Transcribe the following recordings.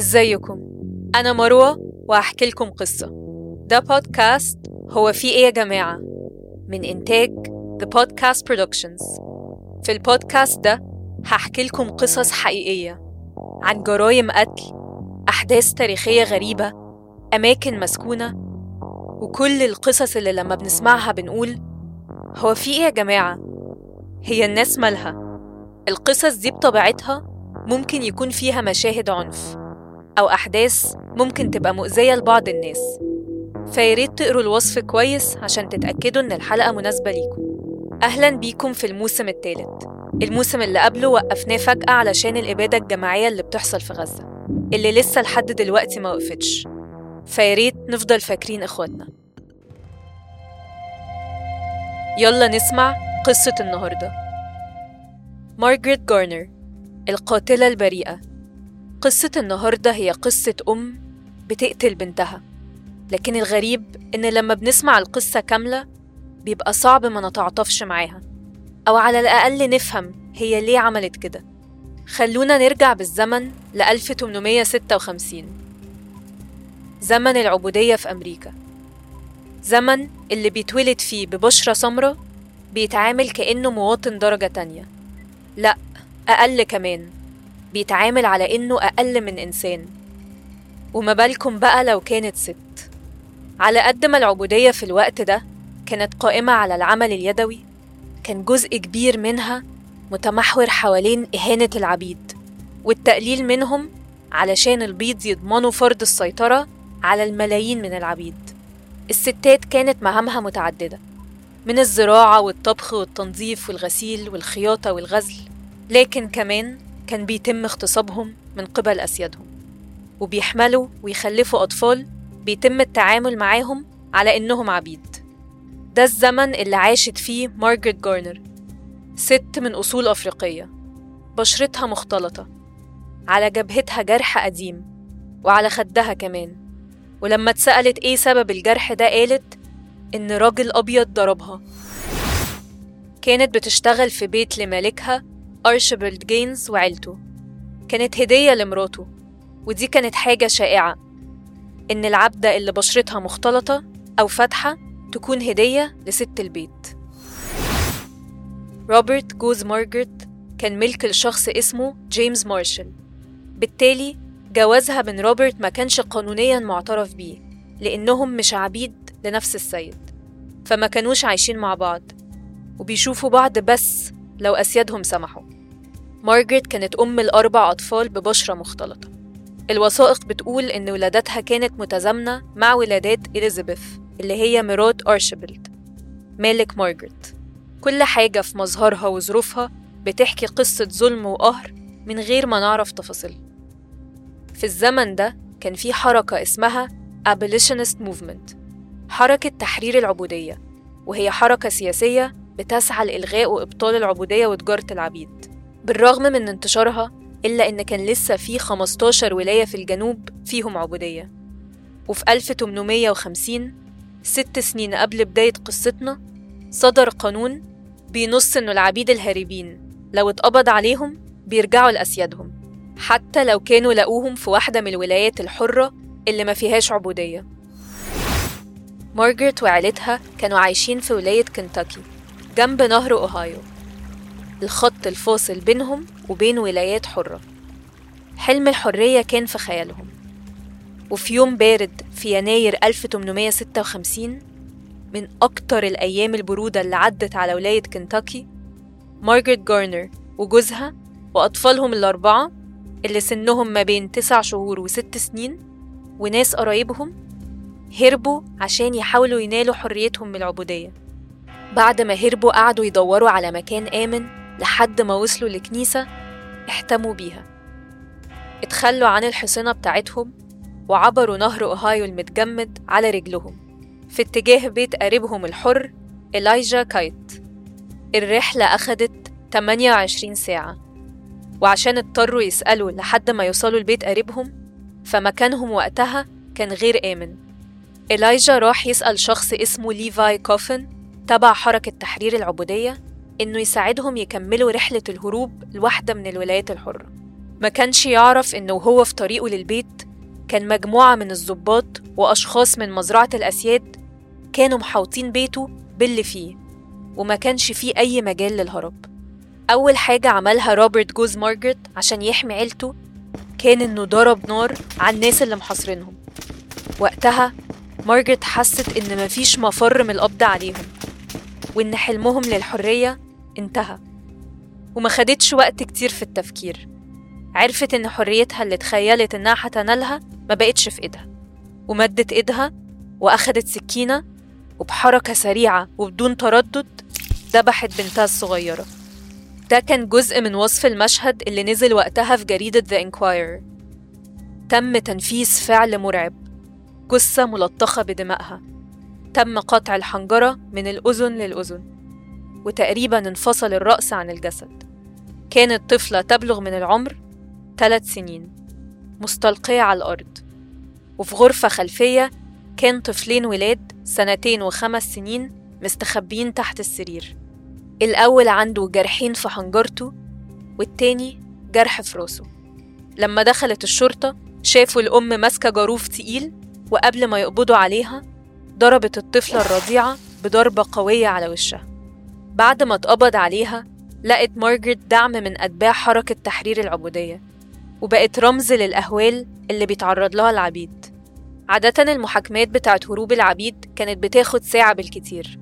إزيكم؟ أنا مروة وهحكي لكم قصة. ده بودكاست هو في إيه يا جماعة؟ من إنتاج The Podcast Productions. في البودكاست ده هحكي لكم قصص حقيقية عن جرائم قتل أحداث تاريخية غريبة أماكن مسكونة وكل القصص اللي لما بنسمعها بنقول هو في إيه يا جماعة؟ هي الناس مالها. القصص دي بطبيعتها ممكن يكون فيها مشاهد عنف. أو أحداث ممكن تبقى مؤذية لبعض الناس فياريت تقروا الوصف كويس عشان تتأكدوا إن الحلقة مناسبة ليكم. أهلا بيكم في الموسم الثالث. الموسم اللي قبله وقفناه فجأة علشان الإبادة الجماعية اللي بتحصل في غزة. اللي لسه لحد دلوقتي ما وقفتش. فياريت نفضل فاكرين إخواتنا. يلا نسمع قصة النهاردة. مارغريت جارنر القاتلة البريئة. قصة النهاردة هي قصة أم بتقتل بنتها. لكن الغريب إن لما بنسمع القصة كاملة بيبقى صعب ما نتعاطفش معاها. أو على الأقل نفهم هي ليه عملت كده. خلونا نرجع بالزمن ل 1856 زمن العبودية في أمريكا. زمن اللي بيتولد فيه ببشرة سمرة بيتعامل كأنه مواطن درجة تانية. لأ أقل كمان. بيتعامل على إنه أقل من إنسان. وما بالكم بقى لو كانت ست. على قد ما العبودية في الوقت ده كانت قائمة على العمل اليدوي كان جزء كبير منها متمحور حوالين إهانة العبيد والتقليل منهم علشان البيض يضمنوا فرض السيطرة على الملايين من العبيد. الستات كانت مهامها متعددة من الزراعة والطبخ والتنظيف والغسيل والخياطة والغزل لكن كمان كان بيتم اغتصابهم من قبل أسيادهم وبيحملوا ويخلفوا أطفال بيتم التعامل معاهم على إنهم عبيد. ده الزمن اللي عاشت فيه مارغريت جارنر ست من أصول أفريقية بشرتها مختلطة على جبهتها جرح قديم وعلى خدها كمان. ولما اتسألت إيه سبب الجرح ده قالت إن راجل أبيض ضربها. كانت بتشتغل في بيت لمالكها أرشبلد جينز وعيلته. كانت هدية لمراته ودي كانت حاجة شائعة إن العبدة اللي بشرتها مختلطة أو فاتحة تكون هدية لست البيت. روبرت جوز مارجريت كان ملك لشخص اسمه جيمس مارشال بالتالي جوازها من روبرت ما كانش قانونيا معترف بيه لأنهم مش عبيد لنفس السيد فما كانوش عايشين مع بعض وبيشوفوا بعض بس لو أسيادهم سمحوا. مارجريت كانت أم الأربع أطفال ببشرة مختلطة. الوثائق بتقول إن ولادتها كانت متزامنة مع ولادات إليزابيث اللي هي مرات أرشبلد مالك مارجريت كل حاجة في مظهرها وظروفها بتحكي قصة ظلم وقهر من غير ما نعرف تفاصيلها في الزمن ده كان في حركة اسمها Abolitionist Movement حركة تحرير العبودية وهي حركة سياسية بتسعى لإلغاء وإبطال العبودية وتجارة العبيد. بالرغم من انتشارها إلا إن كان لسه في 15 ولاية في الجنوب فيهم عبودية. وفي 1850 ست سنين قبل بداية قصتنا صدر قانون بينص إنه العبيد الهاربين لو اتقبض عليهم بيرجعوا لأسيادهم حتى لو كانوا لقوهم في واحدة من الولايات الحرة اللي ما فيهاش عبودية. مارجريت وعيلتها كانوا عايشين في ولاية كنتاكي. جنب نهر أوهايو. الخط الفاصل بينهم وبين ولايات حرة. حلم الحرية كان في خيالهم. وفي يوم بارد في يناير 1856 من أكتر الأيام البرودة اللي عدت على ولاية كنتاكي مارغريت جارنر وجوزها وأطفالهم الأربعة اللي سنهم ما بين تسع شهور وست سنين وناس قرايبهم هربوا عشان يحاولوا ينالوا حريتهم من العبودية. بعد ما هربوا قعدوا يدوروا على مكان آمن لحد ما وصلوا لكنيسة احتموا بيها. اتخلوا عن الحصينة بتاعتهم وعبروا نهر أوهايو المتجمد على رجلهم. في اتجاه بيت قريبهم الحر إلايجا كايت. الرحلة أخدت 28 ساعة. وعشان اضطروا يسألوا لحد ما يوصلوا لبيت قريبهم فمكانهم وقتها كان غير آمن. إلايجا راح يسأل شخص اسمه ليفاي كوفن تبع حركة تحرير العبودية إنه يساعدهم يكملوا رحلة الهروب لواحدة من الولايات الحرة. ما كانش يعرف إنه وهو في طريقه للبيت كان مجموعة من الضباط وأشخاص من مزرعة الأسياد كانوا محاوطين بيته باللي فيه وما كانش فيه أي مجال للهرب. أول حاجة عملها روبرت جوز مارجريت عشان يحمي عيلته كان إنه ضرب نار على الناس اللي محاصرينهم. وقتها مارجريت حست إن مفيش مفر من القبض عليهم. وإن حلمهم للحرية انتهى. وما خدتش وقت كتير في التفكير. عرفت إن حريتها اللي تخيلت إنها هتنالها ما بقتش في إيدها. ومدت إيدها وأخدت سكينة وبحركة سريعة وبدون تردد ذبحت بنتها الصغيرة. ده كان جزء من وصف المشهد اللي نزل وقتها في جريدة The Inquirer تم تنفيذ فعل مرعب. جثة ملطخة بدمائها. تم قطع الحنجرة من الأذن للأذن وتقريبا انفصل الرأس عن الجسد. كانت طفلة تبلغ من العمر ثلاث سنين مستلقية على الأرض وفي غرفة خلفية كان طفلين ولاد سنتين وخمس سنين مستخبيين تحت السرير. الأول عنده جرحين في حنجرته والتاني جرح في راسه. لما دخلت الشرطة شافوا الأم ماسكة جاروف تقيل وقبل ما يقبضوا عليها ضربت الطفلة الرضيعة بضربة قوية على وشها. بعد ما اتقبض عليها لقت مارجريت دعم من أتباع حركة تحرير العبودية وبقت رمز للأهوال اللي بيتعرض لها العبيد. عادة المحاكمات بتاعت هروب العبيد كانت بتاخد ساعة بالكتير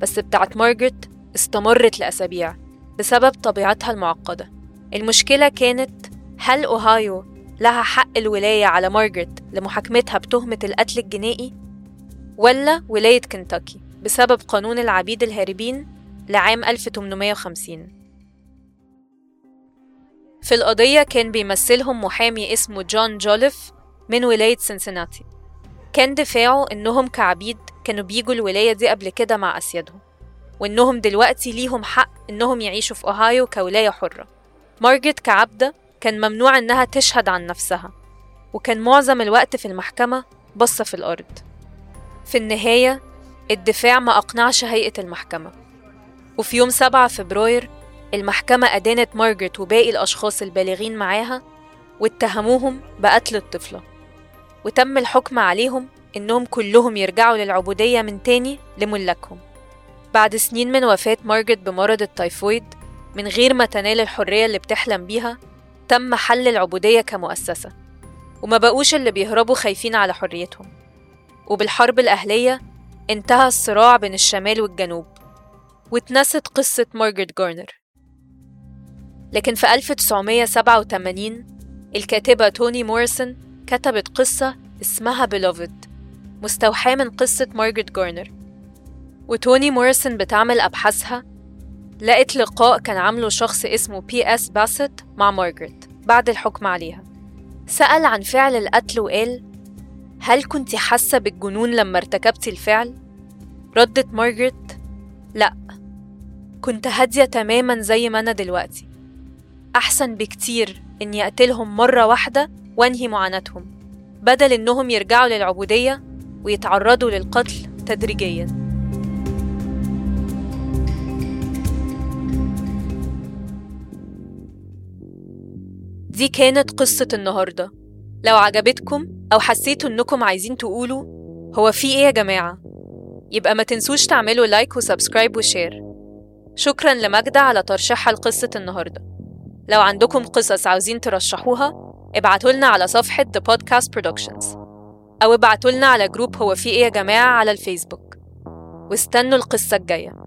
بس بتاعت مارجريت استمرت لأسابيع بسبب طبيعتها المعقدة. المشكلة كانت هل أوهايو لها حق الولاية على مارجريت لمحاكمتها بتهمة القتل الجنائي؟ ولا ولاية كنتاكي بسبب قانون العبيد الهاربين لعام 1850 في القضية كان بيمثلهم محامي اسمه جون جوليف من ولاية سنسناتي كان دفاعه إنهم كعبيد كانوا بيجوا الولاية دي قبل كده مع أسيادهم وإنهم دلوقتي ليهم حق إنهم يعيشوا في أوهايو كولاية حرة. مارجريت كعبدة كان ممنوع إنها تشهد عن نفسها وكان معظم الوقت في المحكمة بصة في الأرض. في النهاية الدفاع ما أقنعش هيئة المحكمة. وفي يوم 7 فبراير المحكمة أدانت مارجريت وباقي الأشخاص البالغين معاها واتهموهم بقتل الطفلة. وتم الحكم عليهم إنهم كلهم يرجعوا للعبودية من تاني لملاكهم. بعد سنين من وفاة مارجريت بمرض التيفويد من غير ما تنال الحرية اللي بتحلم بيها تم حل العبودية كمؤسسة. وما بقوش اللي بيهربوا خايفين على حريتهم. وبالحرب الأهلية انتهى الصراع بين الشمال والجنوب واتنست قصة مارجريت جارنر لكن في 1987 الكاتبة توني موريسون كتبت قصة اسمها Beloved مستوحاة من قصة مارجريت جارنر وتوني موريسون بتعمل أبحاثها لقت لقاء كان عامله شخص اسمه بي اس باسيت مع مارجريت بعد الحكم عليها. سأل عن فعل القتل وقال هل كنت حاسة بالجنون لما ارتكبتي الفعل؟ ردت مارجريت لأ. كنت هادية تماما زي ما أنا دلوقتي. أحسن بكتير إني أقتلهم مرة واحدة وأنهي معاناتهم بدل إنهم يرجعوا للعبودية ويتعرضوا للقتل تدريجياً. دي كانت قصة النهاردة. لو عجبتكم أو حسيتوا إنكم عايزين تقولوا هو في إيه يا جماعة؟ يبقى ما تنسوش تعملوا like و subscribe و share شكرا لماجدة على ترشيحها لقصة النهاردة. لو عندكم قصص عاوزين ترشحوها ابعتولنا على صفحة The Podcast Productions. أو ابعتولنا على group هو في إيه يا جماعة على الفيسبوك. واستنوا القصة الجاية.